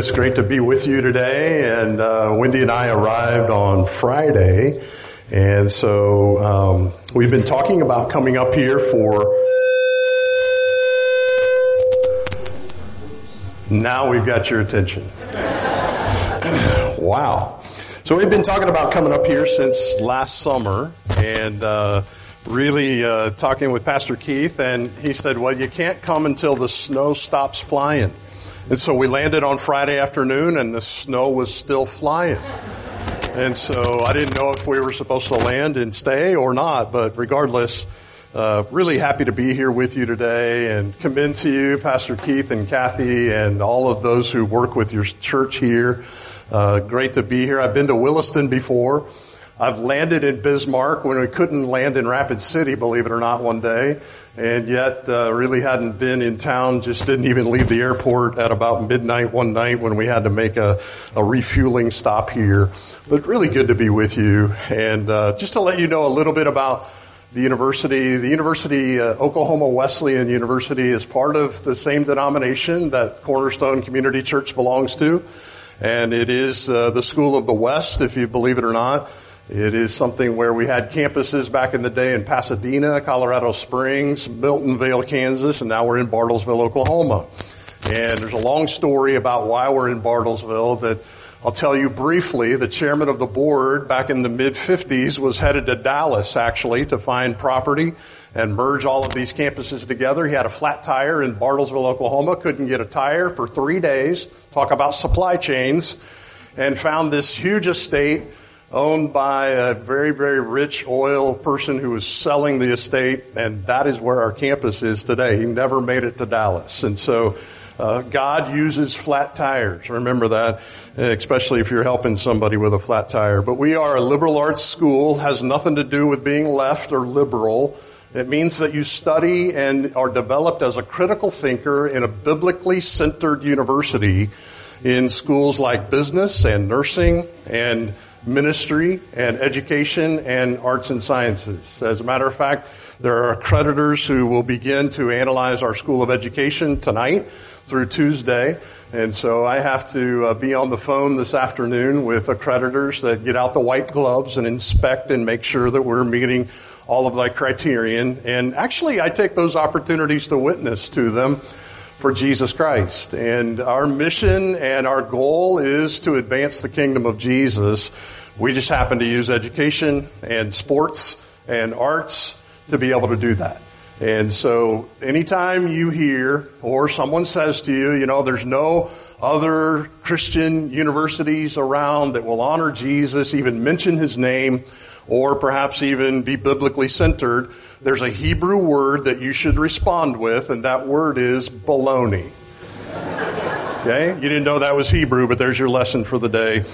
It's great to be with you today. And uh, Wendy and I arrived on Friday, and so um, we've been talking about coming up here for. Now we've got your attention. wow. So we've been talking about coming up here since last summer, and. Uh, really uh, talking with Pastor Keith, and he said, "Well, you can't come until the snow stops flying." And so we landed on Friday afternoon, and the snow was still flying. And so I didn't know if we were supposed to land and stay or not, but regardless, uh, really happy to be here with you today and commend to you, Pastor Keith and Kathy, and all of those who work with your church here. Uh, great to be here. I've been to Williston before. I've landed in Bismarck when we couldn't land in Rapid City, believe it or not, one day. And yet, uh, really hadn't been in town, just didn't even leave the airport at about midnight one night when we had to make a, a refueling stop here. But really good to be with you. And, uh, just to let you know a little bit about the university, the university, uh, Oklahoma Wesleyan University is part of the same denomination that Cornerstone Community Church belongs to. And it is, uh, the School of the West, if you believe it or not. It is something where we had campuses back in the day in Pasadena, Colorado Springs, Miltonvale, Kansas, and now we're in Bartlesville, Oklahoma. And there's a long story about why we're in Bartlesville that I'll tell you briefly. The chairman of the board back in the mid 50s was headed to Dallas actually to find property and merge all of these campuses together. He had a flat tire in Bartlesville, Oklahoma, couldn't get a tire for three days. Talk about supply chains and found this huge estate owned by a very, very rich oil person who was selling the estate, and that is where our campus is today. He never made it to Dallas. And so, uh, God uses flat tires. Remember that, especially if you're helping somebody with a flat tire. But we are a liberal arts school, has nothing to do with being left or liberal. It means that you study and are developed as a critical thinker in a biblically centered university in schools like business and nursing and ministry and education and arts and sciences. As a matter of fact, there are accreditors who will begin to analyze our School of Education tonight through Tuesday. And so I have to uh, be on the phone this afternoon with accreditors that get out the white gloves and inspect and make sure that we're meeting all of the criterion. And actually I take those opportunities to witness to them for Jesus Christ. And our mission and our goal is to advance the kingdom of Jesus. We just happen to use education and sports and arts to be able to do that. And so anytime you hear or someone says to you, you know, there's no other Christian universities around that will honor Jesus, even mention his name, or perhaps even be biblically centered, there's a Hebrew word that you should respond with, and that word is baloney. Okay? You didn't know that was Hebrew, but there's your lesson for the day.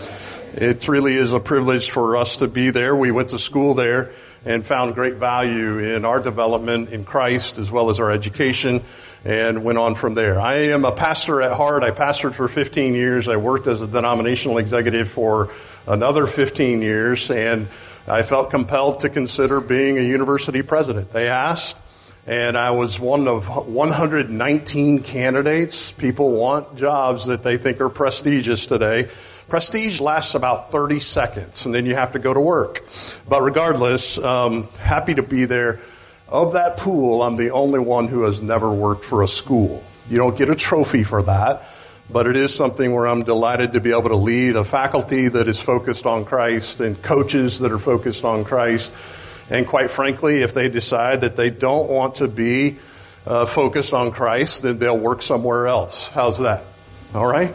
It really is a privilege for us to be there. We went to school there and found great value in our development in Christ as well as our education and went on from there. I am a pastor at heart. I pastored for 15 years. I worked as a denominational executive for another 15 years and I felt compelled to consider being a university president. They asked, and I was one of 119 candidates. People want jobs that they think are prestigious today. Prestige lasts about 30 seconds and then you have to go to work. But regardless, um, happy to be there. Of that pool, I'm the only one who has never worked for a school. You don't get a trophy for that but it is something where I'm delighted to be able to lead a faculty that is focused on Christ and coaches that are focused on Christ. And quite frankly, if they decide that they don't want to be uh, focused on Christ, then they'll work somewhere else. How's that? All right.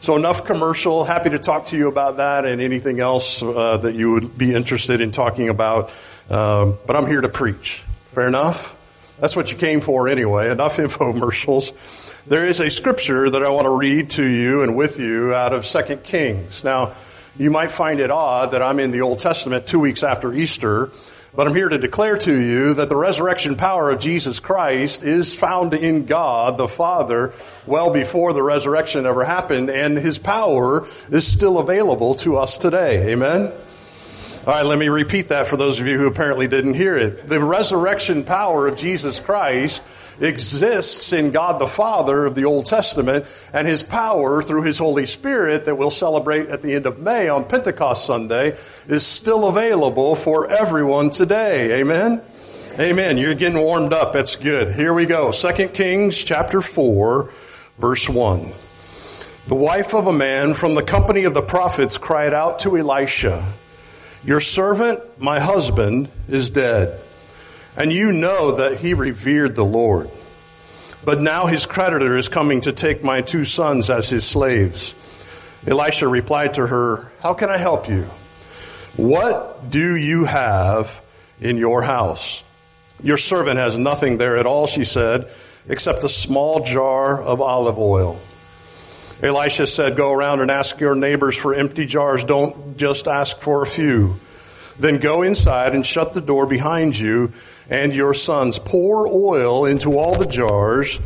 So enough commercial. Happy to talk to you about that and anything else uh, that you would be interested in talking about. Um, but I'm here to preach. Fair enough. That's what you came for anyway. Enough infomercials. There is a scripture that I want to read to you and with you out of 2 Kings. Now, you might find it odd that I'm in the Old Testament two weeks after Easter, but I'm here to declare to you that the resurrection power of Jesus Christ is found in God the Father well before the resurrection ever happened, and His power is still available to us today. Amen? All right, let me repeat that for those of you who apparently didn't hear it. The resurrection power of Jesus Christ exists in God the Father of the Old Testament and his power through his Holy Spirit that we'll celebrate at the end of May on Pentecost Sunday is still available for everyone today. Amen? Amen. You're getting warmed up. That's good. Here we go. Second Kings chapter 4 verse 1. The wife of a man from the company of the prophets cried out to Elisha, your servant, my husband, is dead. And you know that he revered the Lord. But now his creditor is coming to take my two sons as his slaves. Elisha replied to her, how can I help you? What do you have in your house? Your servant has nothing there at all, she said, except a small jar of olive oil. Elisha said, go around and ask your neighbors for empty jars. Don't just ask for a few. Then go inside and shut the door behind you and your sons. Pour oil into all the jars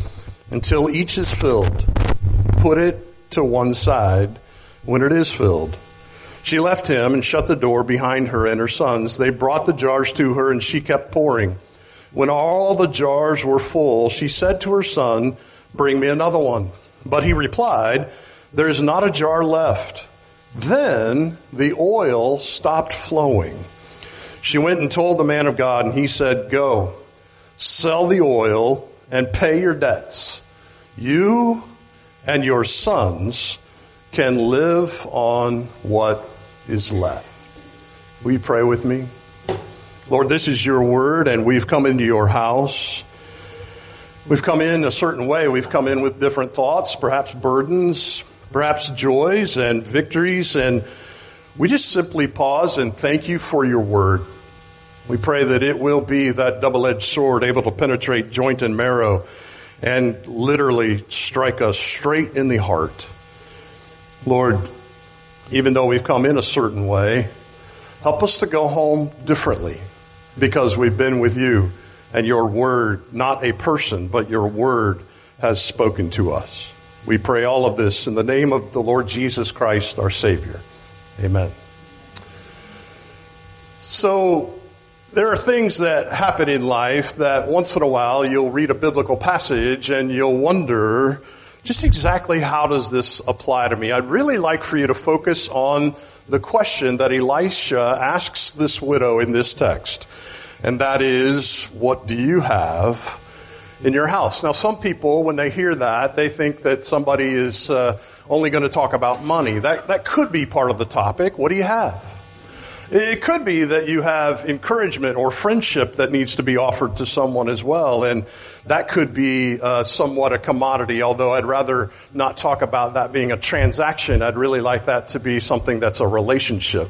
until each is filled. Put it to one side when it is filled. She left him and shut the door behind her and her sons. They brought the jars to her and she kept pouring. When all the jars were full, she said to her son, bring me another one. But he replied, there is not a jar left. Then the oil stopped flowing. She went and told the man of God and he said, go, sell the oil and pay your debts. You and your sons can live on what is left. Will you pray with me? Lord, this is your word and we've come into your house. We've come in a certain way. We've come in with different thoughts, perhaps burdens, perhaps joys and victories. And we just simply pause and thank you for your word. We pray that it will be that double-edged sword able to penetrate joint and marrow and literally strike us straight in the heart. Lord, even though we've come in a certain way, help us to go home differently because we've been with you and your word, not a person, but your word has spoken to us. We pray all of this in the name of the Lord Jesus Christ, our Savior. Amen. So, there are things that happen in life that once in a while you'll read a biblical passage and you'll wonder, just exactly how does this apply to me? I'd really like for you to focus on the question that Elisha asks this widow in this text and that is, what do you have in your house? Now, some people, when they hear that, they think that somebody is uh, only going to talk about money. That that could be part of the topic. What do you have? It could be that you have encouragement or friendship that needs to be offered to someone as well, and that could be uh, somewhat a commodity. Although I'd rather not talk about that being a transaction. I'd really like that to be something that's a relationship.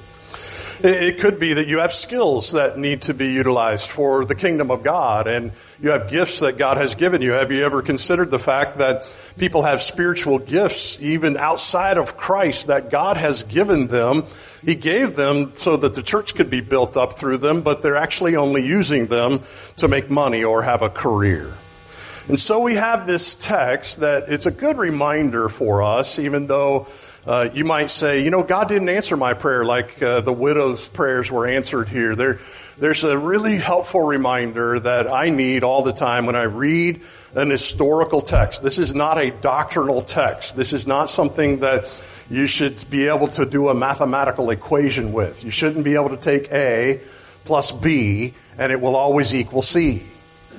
It could be that you have skills that need to be utilized for the kingdom of God and you have gifts that God has given you. Have you ever considered the fact that people have spiritual gifts even outside of Christ that God has given them? He gave them so that the church could be built up through them, but they're actually only using them to make money or have a career. And so we have this text that it's a good reminder for us, even though uh, you might say, you know, God didn't answer my prayer like uh, the widow's prayers were answered here. There, there's a really helpful reminder that I need all the time when I read an historical text. This is not a doctrinal text. This is not something that you should be able to do a mathematical equation with. You shouldn't be able to take A plus B and it will always equal C.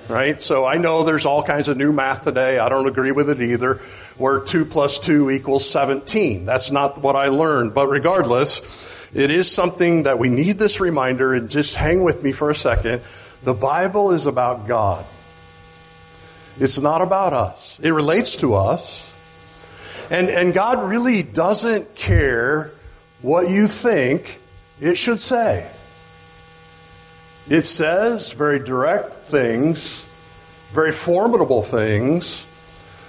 Right? So I know there's all kinds of new math today. I don't agree with it either where 2 plus 2 equals 17. That's not what I learned, but regardless, it is something that we need this reminder and just hang with me for a second. The Bible is about God. It's not about us. It relates to us. And, and God really doesn't care what you think it should say. It says very direct things, very formidable things,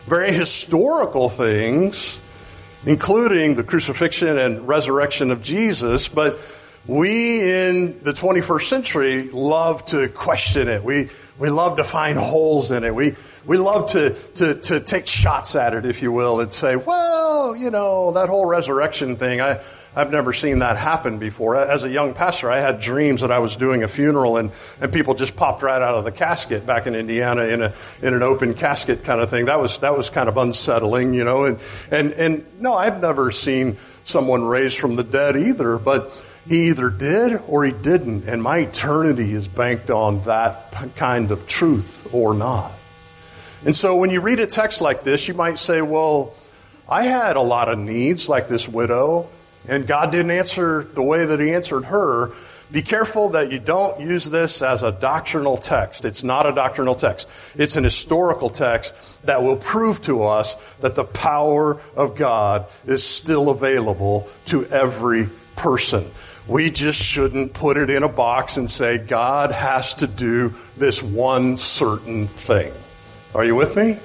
very historical things, including the crucifixion and resurrection of Jesus, but we in the 21st century love to question it. We, we love to find holes in it. We, we love to, to, to take shots at it, if you will, and say, well, you know, that whole resurrection thing, I, I've never seen that happen before. As a young pastor, I had dreams that I was doing a funeral and, and people just popped right out of the casket back in Indiana in a, in an open casket kind of thing. That was, that was kind of unsettling, you know, and, and, and no, I've never seen someone raised from the dead either, but he either did or he didn't. And my eternity is banked on that kind of truth or not. And so when you read a text like this, you might say, well, I had a lot of needs like this widow and God didn't answer the way that he answered her. Be careful that you don't use this as a doctrinal text. It's not a doctrinal text. It's an historical text that will prove to us that the power of God is still available to every person. We just shouldn't put it in a box and say God has to do this one certain thing. Are you with me?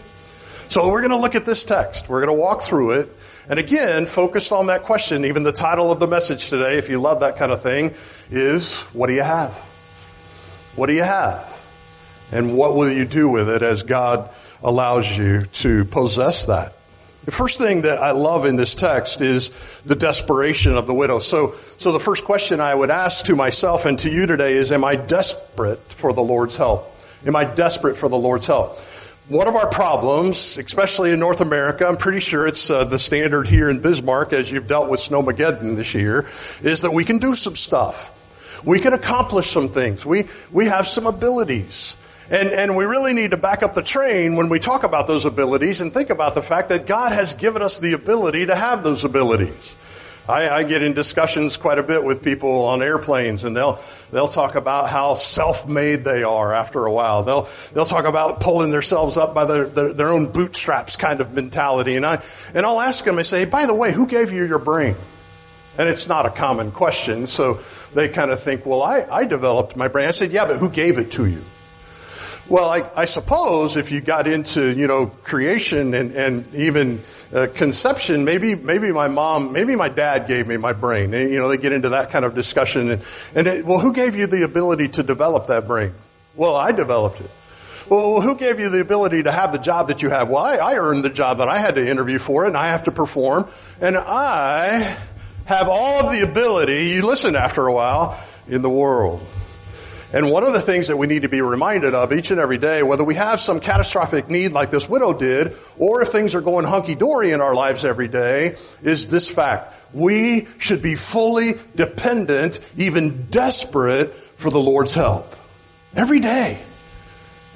So we're going to look at this text. We're going to walk through it. And again, focused on that question, even the title of the message today, if you love that kind of thing, is what do you have? What do you have? And what will you do with it as God allows you to possess that? The first thing that I love in this text is the desperation of the widow. So, so the first question I would ask to myself and to you today is, am I desperate for the Lord's help? Am I desperate for the Lord's help? One of our problems, especially in North America, I'm pretty sure it's uh, the standard here in Bismarck as you've dealt with Snowmageddon this year, is that we can do some stuff. We can accomplish some things. We, we have some abilities. And, and we really need to back up the train when we talk about those abilities and think about the fact that God has given us the ability to have those abilities. I, I, get in discussions quite a bit with people on airplanes and they'll, they'll talk about how self-made they are after a while. They'll, they'll talk about pulling themselves up by their, their, their own bootstraps kind of mentality. And I, and I'll ask them, I say, by the way, who gave you your brain? And it's not a common question, so they kind of think, well, I, I developed my brain. I said, yeah, but who gave it to you? Well, I, I suppose if you got into, you know, creation and, and even uh, conception, maybe, maybe my mom, maybe my dad gave me my brain. And, you know, they get into that kind of discussion. And, and it, well, who gave you the ability to develop that brain? Well, I developed it. Well, who gave you the ability to have the job that you have? Well, I, I earned the job that I had to interview for and I have to perform. And I have all of the ability, you listen after a while, in the world. And one of the things that we need to be reminded of each and every day, whether we have some catastrophic need like this widow did, or if things are going hunky-dory in our lives every day, is this fact. We should be fully dependent, even desperate for the Lord's help. Every day.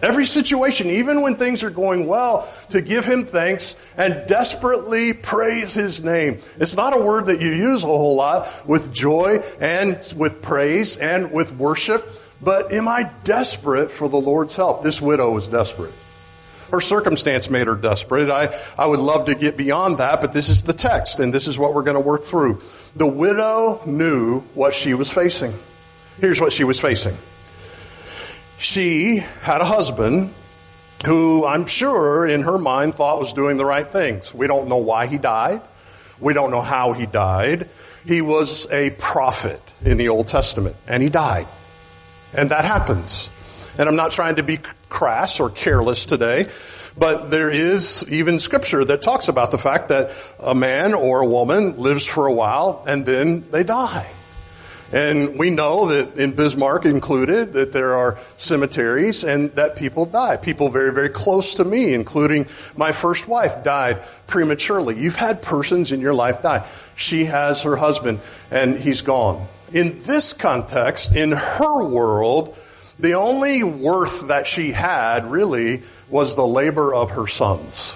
Every situation, even when things are going well, to give Him thanks and desperately praise His name. It's not a word that you use a whole lot with joy and with praise and with worship. But am I desperate for the Lord's help? This widow was desperate. Her circumstance made her desperate. I, I would love to get beyond that, but this is the text and this is what we're going to work through. The widow knew what she was facing. Here's what she was facing. She had a husband who I'm sure in her mind thought was doing the right things. We don't know why he died. We don't know how he died. He was a prophet in the Old Testament and he died. And that happens. And I'm not trying to be crass or careless today, but there is even scripture that talks about the fact that a man or a woman lives for a while and then they die. And we know that in Bismarck included that there are cemeteries and that people die. People very, very close to me, including my first wife died prematurely. You've had persons in your life die. She has her husband and he's gone. In this context, in her world, the only worth that she had really was the labor of her sons.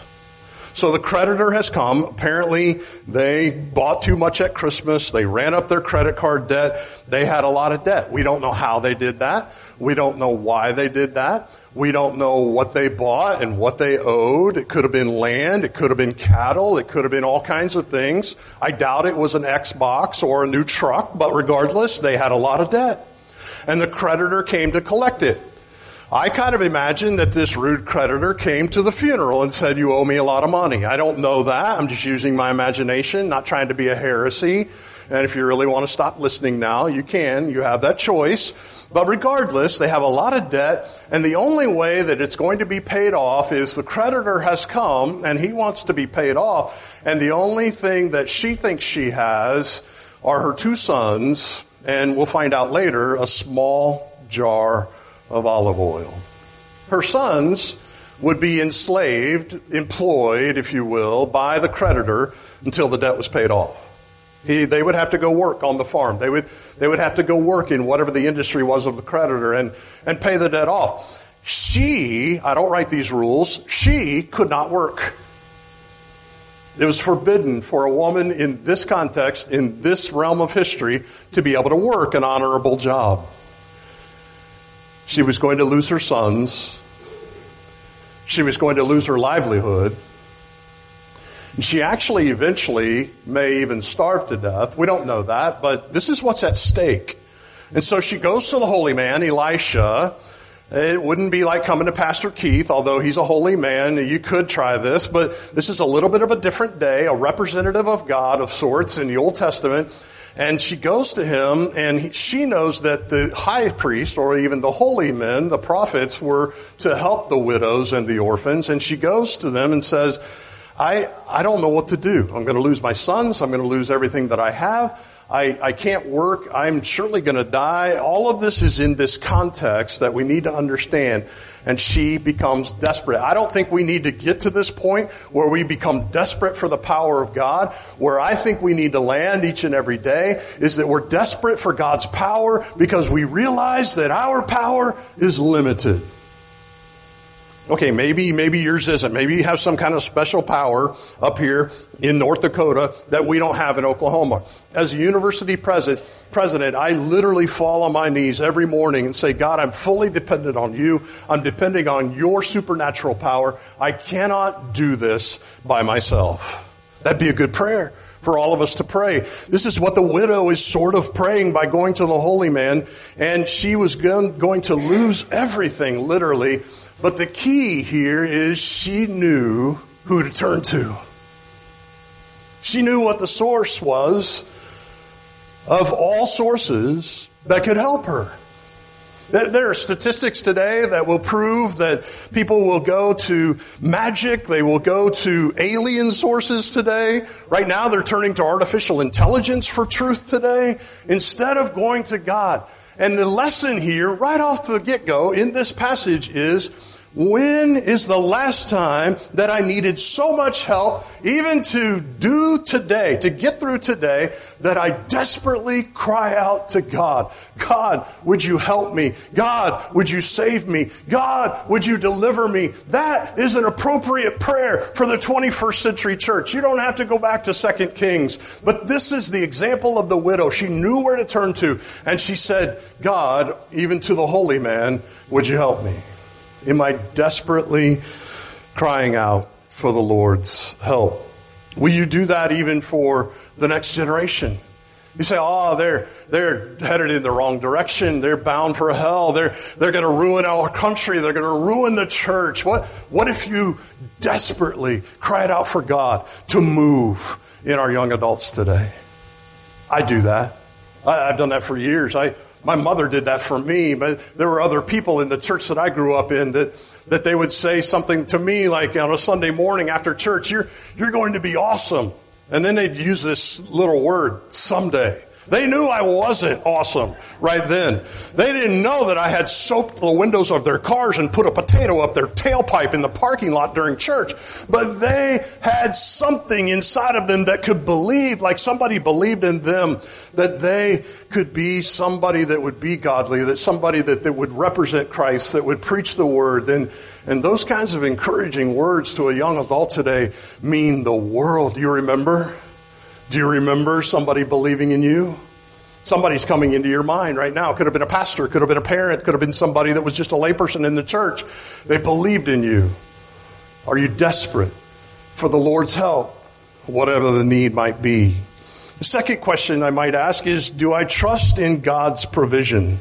So the creditor has come. Apparently they bought too much at Christmas. They ran up their credit card debt. They had a lot of debt. We don't know how they did that. We don't know why they did that. We don't know what they bought and what they owed. It could have been land. It could have been cattle. It could have been all kinds of things. I doubt it was an Xbox or a new truck, but regardless, they had a lot of debt. And the creditor came to collect it. I kind of imagine that this rude creditor came to the funeral and said, you owe me a lot of money. I don't know that. I'm just using my imagination, not trying to be a heresy. And if you really want to stop listening now, you can. You have that choice. But regardless, they have a lot of debt, and the only way that it's going to be paid off is the creditor has come and he wants to be paid off, and the only thing that she thinks she has are her two sons, and we'll find out later, a small jar of olive oil. Her sons would be enslaved, employed, if you will, by the creditor until the debt was paid off. He, they would have to go work on the farm. They would, they would have to go work in whatever the industry was of the creditor and, and pay the debt off. She, I don't write these rules, she could not work. It was forbidden for a woman in this context, in this realm of history, to be able to work an honorable job. She was going to lose her sons. She was going to lose her livelihood. And she actually eventually may even starve to death. We don't know that, but this is what's at stake. And so she goes to the holy man, Elisha. It wouldn't be like coming to Pastor Keith, although he's a holy man. You could try this, but this is a little bit of a different day, a representative of God of sorts in the Old Testament. And she goes to him and he, she knows that the high priest or even the holy men, the prophets were to help the widows and the orphans. And she goes to them and says, I, I don't know what to do. I'm going to lose my sons. I'm going to lose everything that I have. I, I can't work. I'm surely going to die. All of this is in this context that we need to understand. And she becomes desperate. I don't think we need to get to this point where we become desperate for the power of God. Where I think we need to land each and every day is that we're desperate for God's power because we realize that our power is limited. Okay, maybe, maybe yours isn't. Maybe you have some kind of special power up here in North Dakota that we don't have in Oklahoma. As a university president, president, I literally fall on my knees every morning and say, God, I'm fully dependent on you. I'm depending on your supernatural power. I cannot do this by myself. That'd be a good prayer for all of us to pray. This is what the widow is sort of praying by going to the holy man, and she was going to lose everything, literally, but the key here is she knew who to turn to. She knew what the source was of all sources that could help her. There are statistics today that will prove that people will go to magic, they will go to alien sources today. Right now they're turning to artificial intelligence for truth today instead of going to God. And the lesson here, right off the get-go in this passage is when is the last time that I needed so much help, even to do today, to get through today, that I desperately cry out to God? God, would you help me? God, would you save me? God, would you deliver me? That is an appropriate prayer for the 21st century church. You don't have to go back to 2 Kings, but this is the example of the widow. She knew where to turn to, and she said, God, even to the holy man, would you help me? Am I desperately crying out for the Lord's help? Will you do that even for the next generation? You say, oh, they're, they're headed in the wrong direction. They're bound for hell. They're, they're going to ruin our country. They're going to ruin the church. What, what if you desperately cried out for God to move in our young adults today? I do that. I, I've done that for years. I, my mother did that for me, but there were other people in the church that I grew up in that, that they would say something to me like on a Sunday morning after church, you're, you're going to be awesome. And then they'd use this little word, someday. They knew I wasn't awesome right then. They didn't know that I had soaked the windows of their cars and put a potato up their tailpipe in the parking lot during church. But they had something inside of them that could believe, like somebody believed in them, that they could be somebody that would be godly, that somebody that, that would represent Christ, that would preach the word. And, and those kinds of encouraging words to a young adult today mean the world. Do you remember? Do you remember somebody believing in you? Somebody's coming into your mind right now. Could have been a pastor, could have been a parent, could have been somebody that was just a layperson in the church. They believed in you. Are you desperate for the Lord's help? Whatever the need might be. The second question I might ask is, do I trust in God's provision?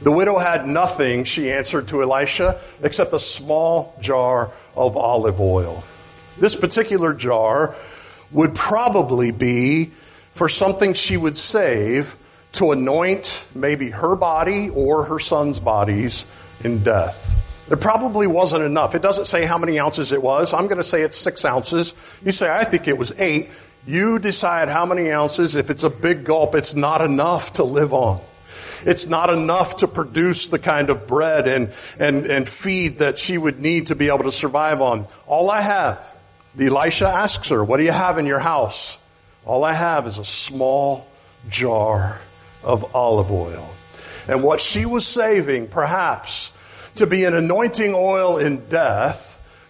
The widow had nothing, she answered to Elisha, except a small jar of olive oil. This particular jar would probably be for something she would save to anoint maybe her body or her son's bodies in death. There probably wasn't enough. It doesn't say how many ounces it was. I'm going to say it's six ounces. You say, I think it was eight. You decide how many ounces. If it's a big gulp, it's not enough to live on. It's not enough to produce the kind of bread and, and, and feed that she would need to be able to survive on. All I have, Elisha asks her, what do you have in your house? All I have is a small jar of olive oil. And what she was saving, perhaps, to be an anointing oil in death,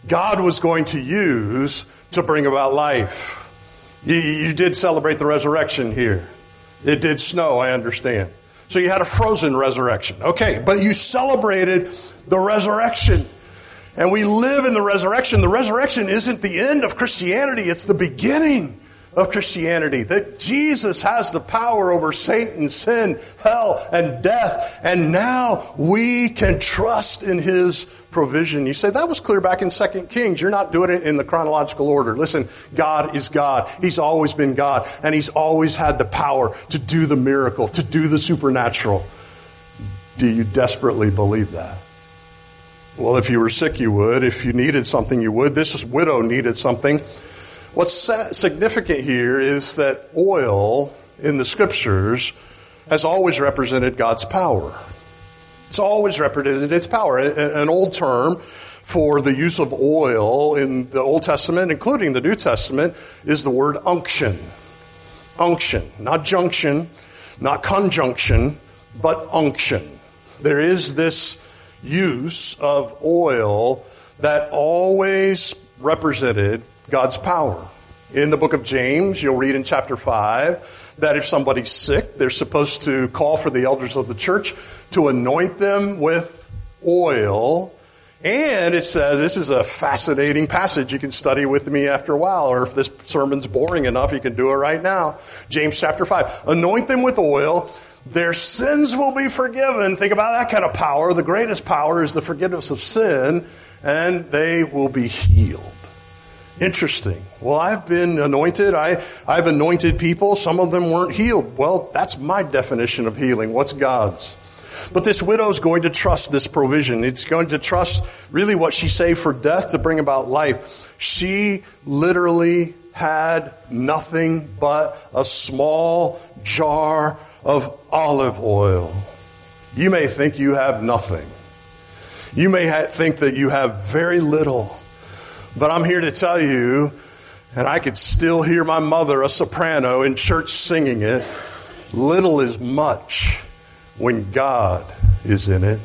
God was going to use to bring about life. You, you did celebrate the resurrection here. It did snow, I understand. So you had a frozen resurrection. Okay, but you celebrated the resurrection. And we live in the resurrection. The resurrection isn't the end of Christianity, it's the beginning of Christianity. That Jesus has the power over Satan, sin, hell, and death. And now we can trust in His provision. You say, that was clear back in 2 Kings. You're not doing it in the chronological order. Listen, God is God. He's always been God. And He's always had the power to do the miracle, to do the supernatural. Do you desperately believe that? Well, if you were sick, you would. If you needed something, you would. This widow needed something. What's significant here is that oil in the scriptures has always represented God's power. It's always represented its power. An old term for the use of oil in the Old Testament, including the New Testament, is the word unction. Unction. Not junction, not conjunction, but unction. There is this use of oil that always represented God's power. In the book of James, you'll read in chapter 5 that if somebody's sick, they're supposed to call for the elders of the church to anoint them with oil. And it says, this is a fascinating passage you can study with me after a while, or if this sermon's boring enough, you can do it right now. James chapter 5. Anoint them with oil, their sins will be forgiven. Think about that kind of power. The greatest power is the forgiveness of sin, and they will be healed. Interesting. Well, I've been anointed. I, I've anointed people. Some of them weren't healed. Well, that's my definition of healing. What's God's? But this widow is going to trust this provision. It's going to trust really what she saved for death to bring about life. She literally had nothing but a small jar of olive oil. You may think you have nothing. You may think that you have very little. But I'm here to tell you, and I could still hear my mother, a soprano, in church singing it, little is much when God is in it.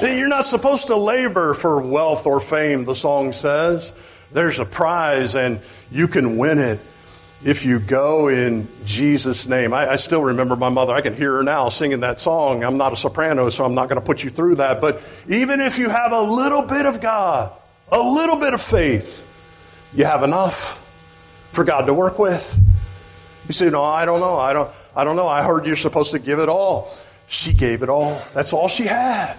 You're not supposed to labor for wealth or fame, the song says. There's a prize and you can win it if you go in Jesus' name. I, I, still remember my mother. I can hear her now singing that song. I'm not a soprano, so I'm not going to put you through that. But even if you have a little bit of God, a little bit of faith, you have enough for God to work with. You say, no, I don't know. I don't, I don't know. I heard you're supposed to give it all. She gave it all. That's all she had.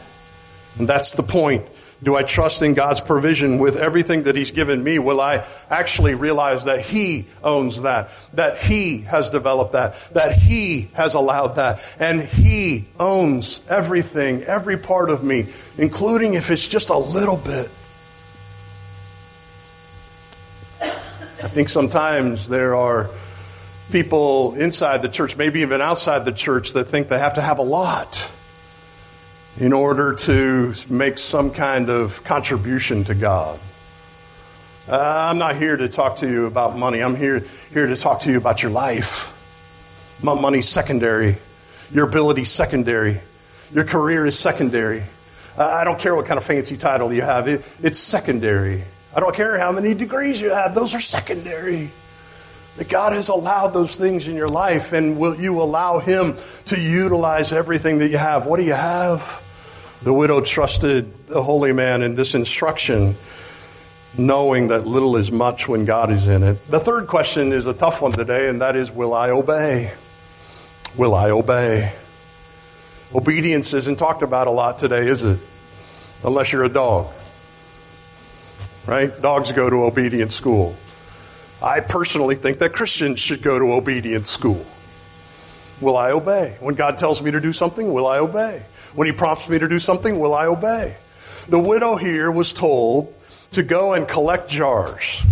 And that's the point. Do I trust in God's provision with everything that He's given me? Will I actually realize that He owns that, that He has developed that, that He has allowed that, and He owns everything, every part of me, including if it's just a little bit. I think sometimes there are people inside the church, maybe even outside the church, that think they have to have a lot in order to make some kind of contribution to God. Uh, I'm not here to talk to you about money. I'm here, here to talk to you about your life. Money's secondary. Your ability secondary. Your career is secondary. Uh, I don't care what kind of fancy title you have. It, it's secondary. I don't care how many degrees you have. Those are secondary. That God has allowed those things in your life and will you allow Him to utilize everything that you have? What do you have? The widow trusted the holy man in this instruction, knowing that little is much when God is in it. The third question is a tough one today, and that is, will I obey? Will I obey? Obedience isn't talked about a lot today, is it? Unless you're a dog right? Dogs go to obedience school. I personally think that Christians should go to obedience school. Will I obey? When God tells me to do something, will I obey? When He prompts me to do something, will I obey? The widow here was told to go and collect jars,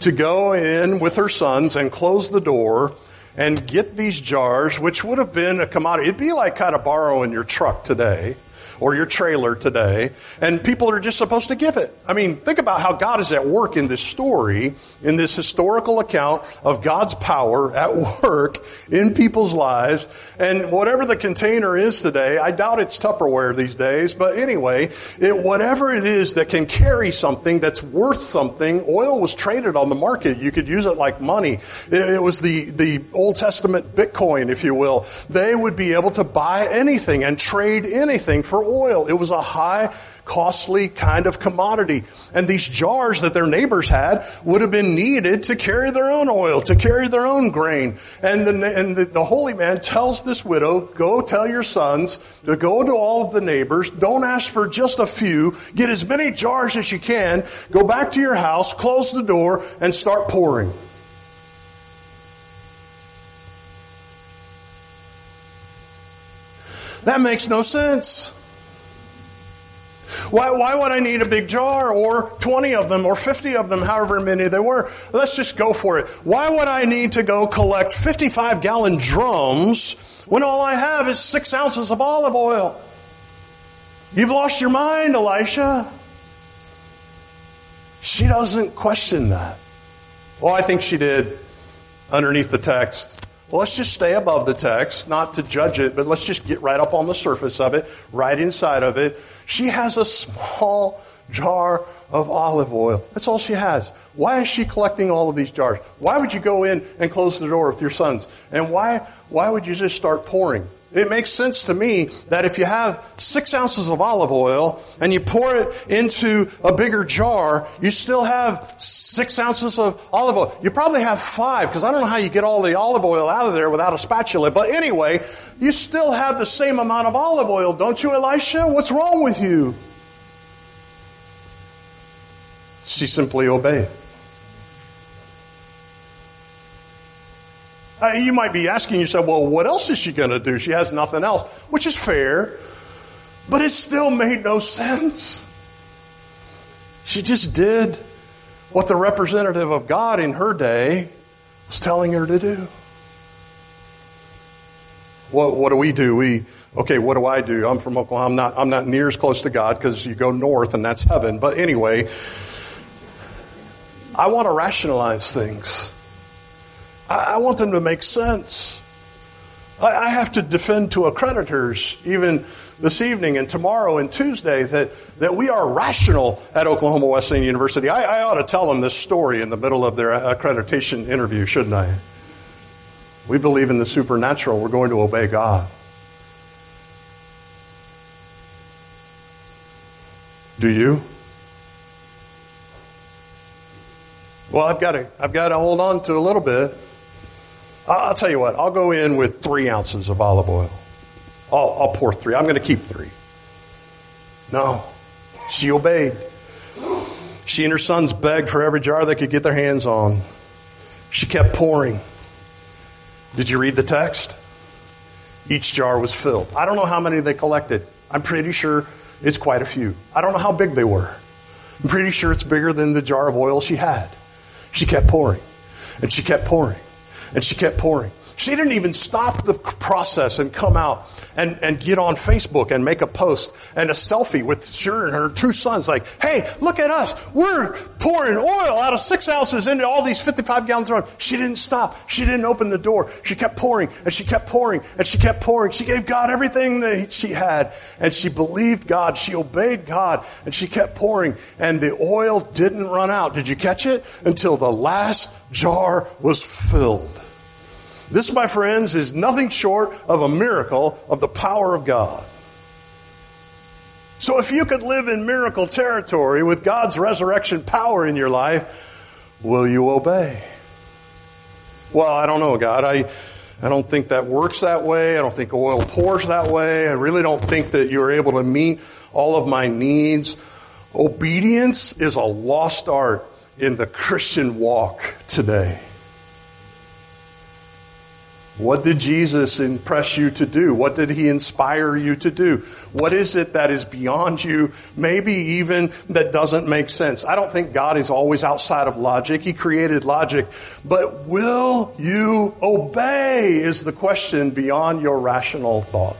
to go in with her sons and close the door and get these jars, which would have been a commodity. It'd be like kind of borrowing your truck today or your trailer today, and people are just supposed to give it. I mean, think about how God is at work in this story, in this historical account of God's power at work in people's lives. And whatever the container is today, I doubt it's Tupperware these days, but anyway, it, whatever it is that can carry something that's worth something, oil was traded on the market. You could use it like money. It, it was the, the Old Testament Bitcoin, if you will. They would be able to buy anything and trade anything for oil. It was a high costly kind of commodity. And these jars that their neighbors had would have been needed to carry their own oil, to carry their own grain. And the, and the, the holy man tells this widow, go tell your sons to go to all of the neighbors. Don't ask for just a few. Get as many jars as you can. Go back to your house, close the door, and start pouring. That makes no sense. Why, why would I need a big jar or 20 of them or 50 of them, however many there were? Let's just go for it. Why would I need to go collect 55 gallon drums when all I have is six ounces of olive oil? You've lost your mind, Elisha. She doesn't question that. Well, I think she did underneath the text. Well, let's just stay above the text, not to judge it, but let's just get right up on the surface of it, right inside of it. She has a small jar of olive oil. That's all she has. Why is she collecting all of these jars? Why would you go in and close the door with your sons? And why, why would you just start pouring? It makes sense to me that if you have six ounces of olive oil and you pour it into a bigger jar, you still have six ounces of olive oil. You probably have five because I don't know how you get all the olive oil out of there without a spatula. But anyway, you still have the same amount of olive oil, don't you, Elisha? What's wrong with you? She simply obeyed. Uh, you might be asking yourself, well, what else is she going to do? She has nothing else, which is fair, but it still made no sense. She just did what the representative of God in her day was telling her to do. What, what do we do? We, okay, what do I do? I'm from Oklahoma. I'm not, I'm not near as close to God because you go north and that's heaven. But anyway, I want to rationalize things. I, I want them to make sense. I, I have to defend to accreditors, even this evening and tomorrow and Tuesday, that, that we are rational at Oklahoma Wesleyan University. I, I ought to tell them this story in the middle of their accreditation interview, shouldn't I? We believe in the supernatural. We're going to obey God. Do you? Well, I've got to, I've got to hold on to a little bit. I'll tell you what, I'll go in with three ounces of olive oil. I'll, I'll pour three. I'm going to keep three. No. She obeyed. She and her sons begged for every jar they could get their hands on. She kept pouring. Did you read the text? Each jar was filled. I don't know how many they collected. I'm pretty sure it's quite a few. I don't know how big they were. I'm pretty sure it's bigger than the jar of oil she had. She kept pouring and she kept pouring and she kept pouring. She didn't even stop the process and come out and, and get on Facebook and make a post and a selfie with her and her two sons like, hey, look at us. We're pouring oil out of six ounces into all these 55 gallons of oil. She didn't stop. She didn't open the door. She kept pouring and she kept pouring and she kept pouring. She gave God everything that she had and she believed God. She obeyed God and she kept pouring and the oil didn't run out. Did you catch it? Until the last jar was filled. This, my friends, is nothing short of a miracle of the power of God. So if you could live in miracle territory with God's resurrection power in your life, will you obey? Well, I don't know, God. I, I don't think that works that way. I don't think oil pours that way. I really don't think that you're able to meet all of my needs. Obedience is a lost art in the Christian walk today. What did Jesus impress you to do? What did he inspire you to do? What is it that is beyond you, maybe even that doesn't make sense? I don't think God is always outside of logic. He created logic. But will you obey is the question beyond your rational thoughts.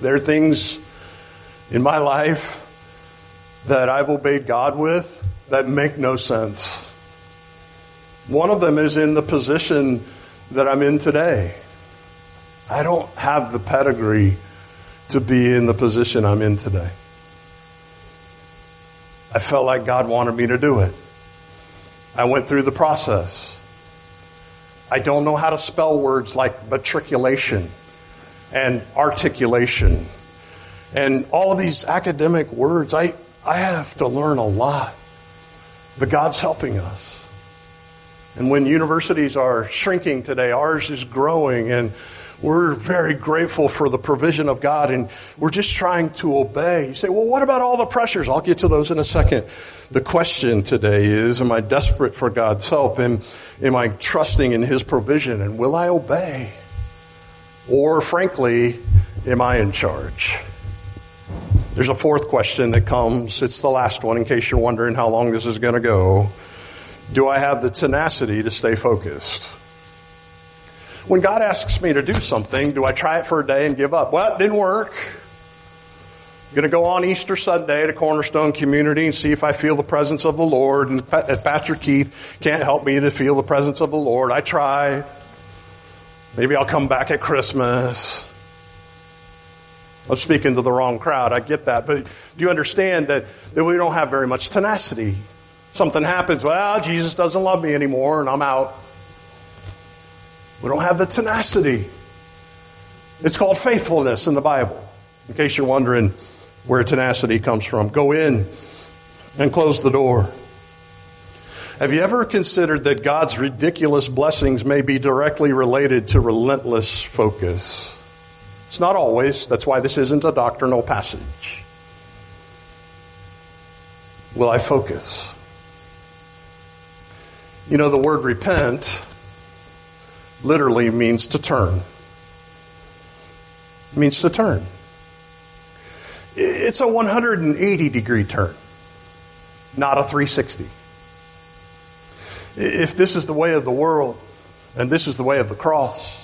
There are things in my life that I've obeyed God with that make no sense. One of them is in the position that I'm in today. I don't have the pedigree to be in the position I'm in today. I felt like God wanted me to do it. I went through the process. I don't know how to spell words like matriculation and articulation and all these academic words. I, I have to learn a lot, but God's helping us. And when universities are shrinking today, ours is growing and we're very grateful for the provision of God and we're just trying to obey. You say, well, what about all the pressures? I'll get to those in a second. The question today is, am I desperate for God's help? And am I trusting in His provision? And will I obey? Or frankly, am I in charge? There's a fourth question that comes. It's the last one in case you're wondering how long this is going to go. Do I have the tenacity to stay focused? When God asks me to do something, do I try it for a day and give up? Well, it didn't work. I'm going to go on Easter Sunday to Cornerstone Community and see if I feel the presence of the Lord. And Pastor Keith can't help me to feel the presence of the Lord. I try. Maybe I'll come back at Christmas. I'm speaking to the wrong crowd. I get that. But do you understand that, that we don't have very much tenacity? Something happens, well, Jesus doesn't love me anymore and I'm out. We don't have the tenacity. It's called faithfulness in the Bible. In case you're wondering where tenacity comes from. Go in and close the door. Have you ever considered that God's ridiculous blessings may be directly related to relentless focus? It's not always. That's why this isn't a doctrinal passage. Will I focus? You know, the word repent literally means to turn. It means to turn. It's a 180 degree turn, not a 360. If this is the way of the world and this is the way of the cross,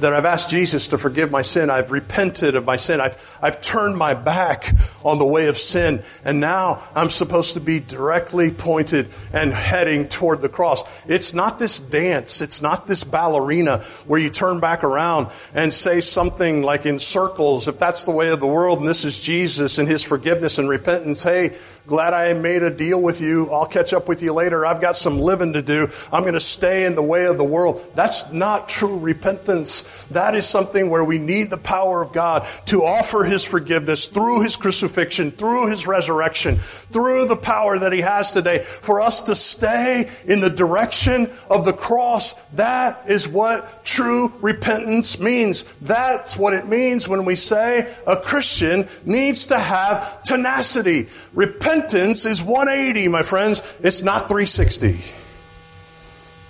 that I've asked Jesus to forgive my sin. I've repented of my sin. I've, I've turned my back on the way of sin. And now I'm supposed to be directly pointed and heading toward the cross. It's not this dance. It's not this ballerina where you turn back around and say something like in circles, if that's the way of the world and this is Jesus and His forgiveness and repentance, hey, Glad I made a deal with you. I'll catch up with you later. I've got some living to do. I'm going to stay in the way of the world. That's not true repentance. That is something where we need the power of God to offer His forgiveness through His crucifixion, through His resurrection, through the power that He has today for us to stay in the direction of the cross. That is what true repentance means. That's what it means when we say a Christian needs to have tenacity. Repentance repentance is 180, my friends. It's not 360.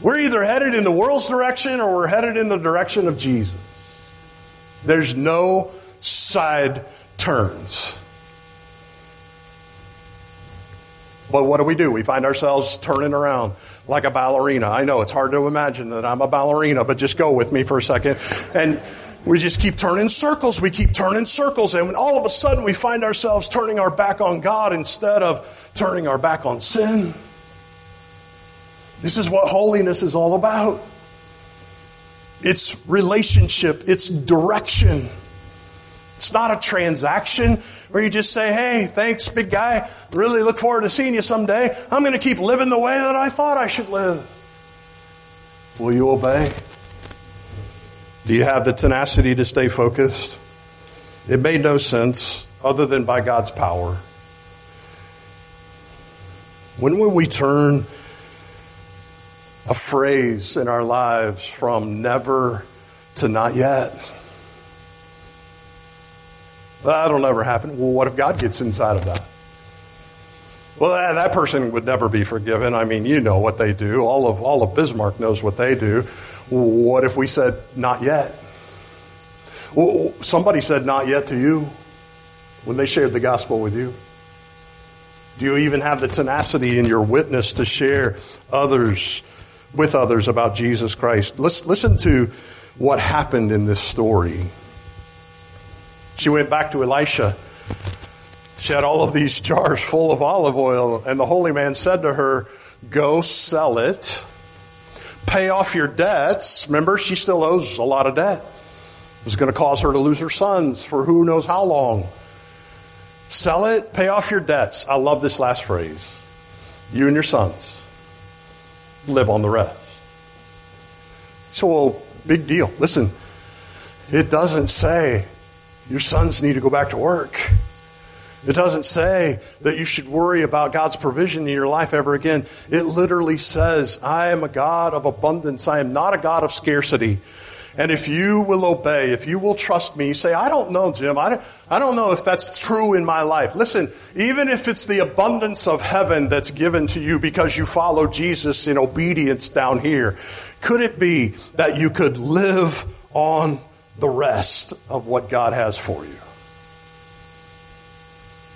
We're either headed in the world's direction or we're headed in the direction of Jesus. There's no side turns. But what do we do? We find ourselves turning around like a ballerina. I know it's hard to imagine that I'm a ballerina, but just go with me for a second. And we just keep turning circles. We keep turning circles. And when all of a sudden we find ourselves turning our back on God instead of turning our back on sin. This is what holiness is all about. It's relationship. It's direction. It's not a transaction where you just say, hey, thanks big guy. Really look forward to seeing you someday. I'm going to keep living the way that I thought I should live. Will you obey? Do you have the tenacity to stay focused? It made no sense other than by God's power. When will we turn a phrase in our lives from never to not yet? That'll never happen. Well, what if God gets inside of that? Well, that, person would never be forgiven. I mean, you know what they do. All of, all of Bismarck knows what they do. What if we said, not yet? Well, somebody said not yet to you when they shared the gospel with you. Do you even have the tenacity in your witness to share others with others about Jesus Christ? Let's listen to what happened in this story. She went back to Elisha. She had all of these jars full of olive oil and the holy man said to her, go sell it, pay off your debts. Remember, she still owes a lot of debt. It was going to cause her to lose her sons for who knows how long. Sell it, pay off your debts. I love this last phrase. You and your sons live on the rest. So, well, big deal. Listen, it doesn't say your sons need to go back to work. It doesn't say that you should worry about God's provision in your life ever again. It literally says, I am a God of abundance. I am not a God of scarcity. And if you will obey, if you will trust me, you say, I don't know, Jim. I don't, I don't know if that's true in my life. Listen, even if it's the abundance of heaven that's given to you because you follow Jesus in obedience down here, could it be that you could live on the rest of what God has for you?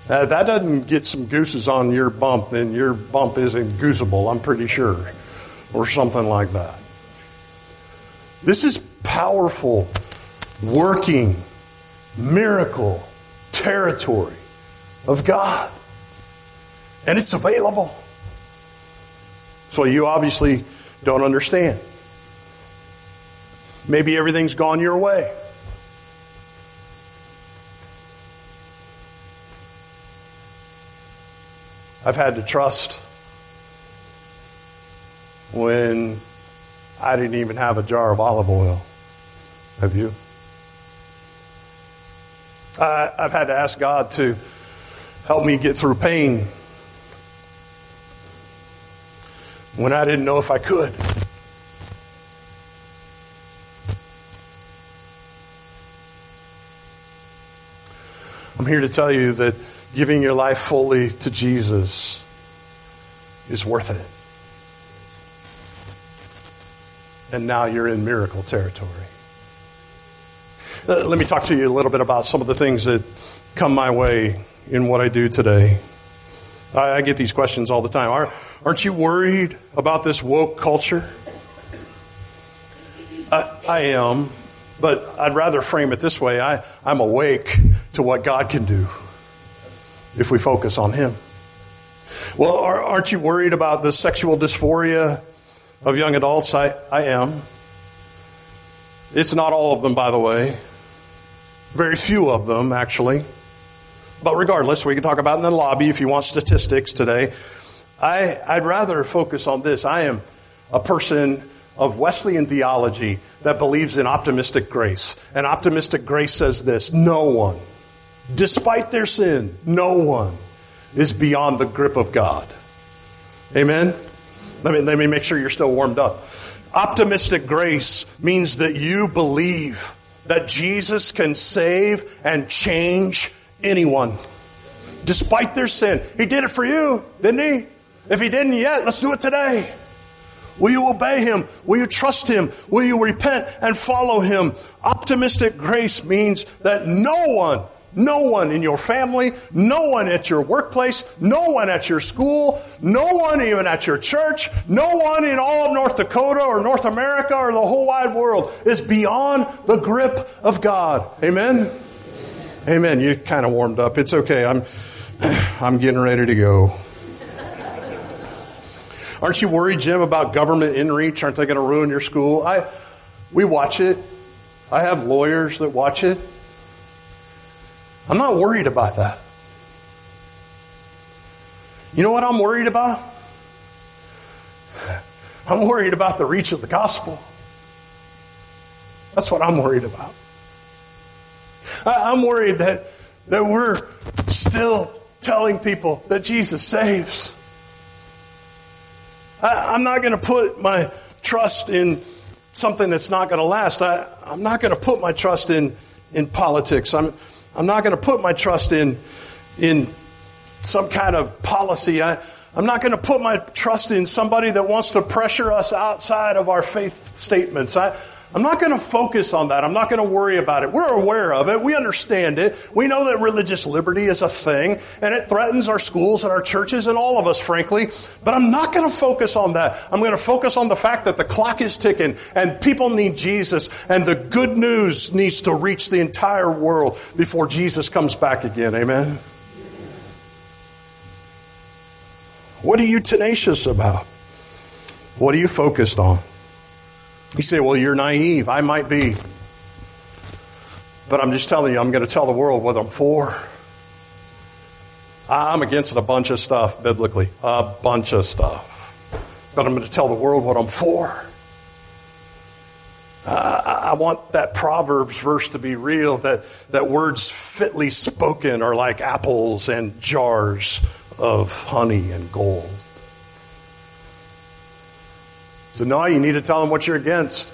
Uh, that doesn't get some gooses on your bump, then your bump isn't gooseable, I'm pretty sure. Or something like that. This is powerful, working, miracle territory of God. And it's available. So you obviously don't understand. Maybe everything's gone your way. I've had to trust when I didn't even have a jar of olive oil. Have you? I, I've had to ask God to help me get through pain when I didn't know if I could. I'm here to tell you that giving your life fully to Jesus is worth it. And now you're in miracle territory. Uh, let me talk to you a little bit about some of the things that come my way in what I do today. I, get these questions all the time. Are, aren't you worried about this woke culture? I, I am, but I'd rather frame it this way. I, I'm awake to what God can do if we focus on Him. Well, aren't you worried about the sexual dysphoria of young adults? I, I am. It's not all of them, by the way. Very few of them, actually. But regardless, we can talk about in the lobby if you want statistics today. I, I'd rather focus on this. I am a person of Wesleyan theology that believes in optimistic grace. And optimistic grace says this, no one, despite their sin, no one is beyond the grip of God. Amen? Let me, let me make sure you're still warmed up. Optimistic grace means that you believe that Jesus can save and change anyone. Despite their sin. He did it for you, didn't he? If he didn't yet, let's do it today. Will you obey him? Will you trust him? Will you repent and follow him? Optimistic grace means that no one no one in your family, no one at your workplace, no one at your school, no one even at your church, no one in all of North Dakota or North America or the whole wide world is beyond the grip of God. Amen? Amen. You kind of warmed up. It's okay. I'm, I'm getting ready to go. Aren't you worried, Jim, about government inreach? Aren't they going to ruin your school? I, we watch it. I have lawyers that watch it. I'm not worried about that. You know what I'm worried about? I'm worried about the reach of the gospel. That's what I'm worried about. I'm worried that, that we're still telling people that Jesus saves. I, am not going to put my trust in something that's not going to last. I, I'm not going to put my trust in, in politics. I'm, I'm not going to put my trust in, in some kind of policy. I, I'm not going to put my trust in somebody that wants to pressure us outside of our faith statements. I, I'm not going to focus on that. I'm not going to worry about it. We're aware of it. We understand it. We know that religious liberty is a thing and it threatens our schools and our churches and all of us, frankly. But I'm not going to focus on that. I'm going to focus on the fact that the clock is ticking and people need Jesus and the good news needs to reach the entire world before Jesus comes back again. Amen. What are you tenacious about? What are you focused on? You say, well, you're naive. I might be. But I'm just telling you, I'm going to tell the world what I'm for. I'm against a bunch of stuff biblically. A bunch of stuff. But I'm going to tell the world what I'm for. Uh, I want that Proverbs verse to be real, that, that words fitly spoken are like apples and jars of honey and gold. So no, you need to tell them what you're against.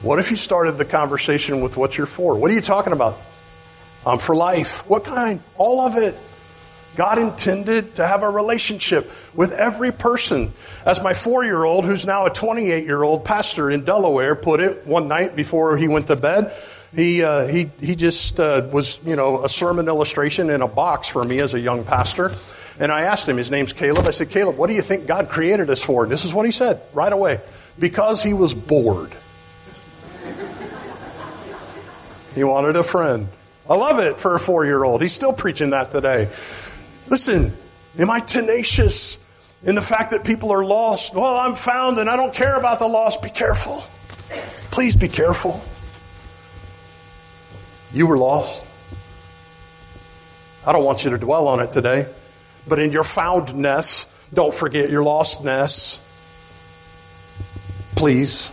What if you started the conversation with what you're for? What are you talking about? I'm for life. What kind? All of it. God intended to have a relationship with every person. As my four-year-old, who's now a 28-year-old pastor in Delaware, put it one night before he went to bed, he uh, he he just uh, was you know a sermon illustration in a box for me as a young pastor. And I asked him, his name's Caleb. I said, Caleb, what do you think God created us for? And this is what he said right away. Because he was bored. he wanted a friend. I love it for a four year old. He's still preaching that today. Listen, am I tenacious in the fact that people are lost? Well, I'm found and I don't care about the lost. Be careful. Please be careful. You were lost. I don't want you to dwell on it today. But in your foundness, don't forget your lostness. Please.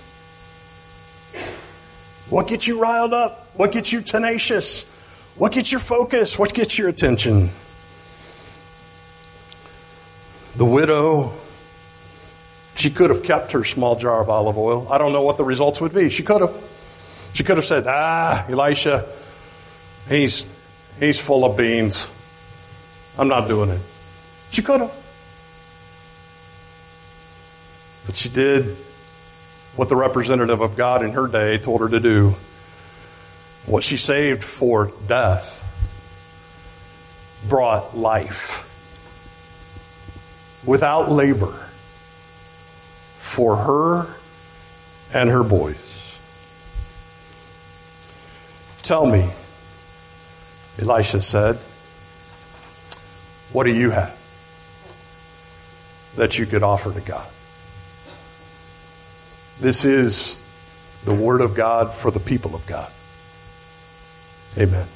What gets you riled up? What gets you tenacious? What gets your focus? What gets your attention? The widow, she could have kept her small jar of olive oil. I don't know what the results would be. She could have. She could have said, ah, Elisha, he's, he's full of beans. I'm not doing it. She could have. But she did what the representative of God in her day told her to do. What she saved for death brought life without labor for her and her boys. Tell me, Elisha said, what do you have? That you could offer to God. This is the Word of God for the people of God. Amen.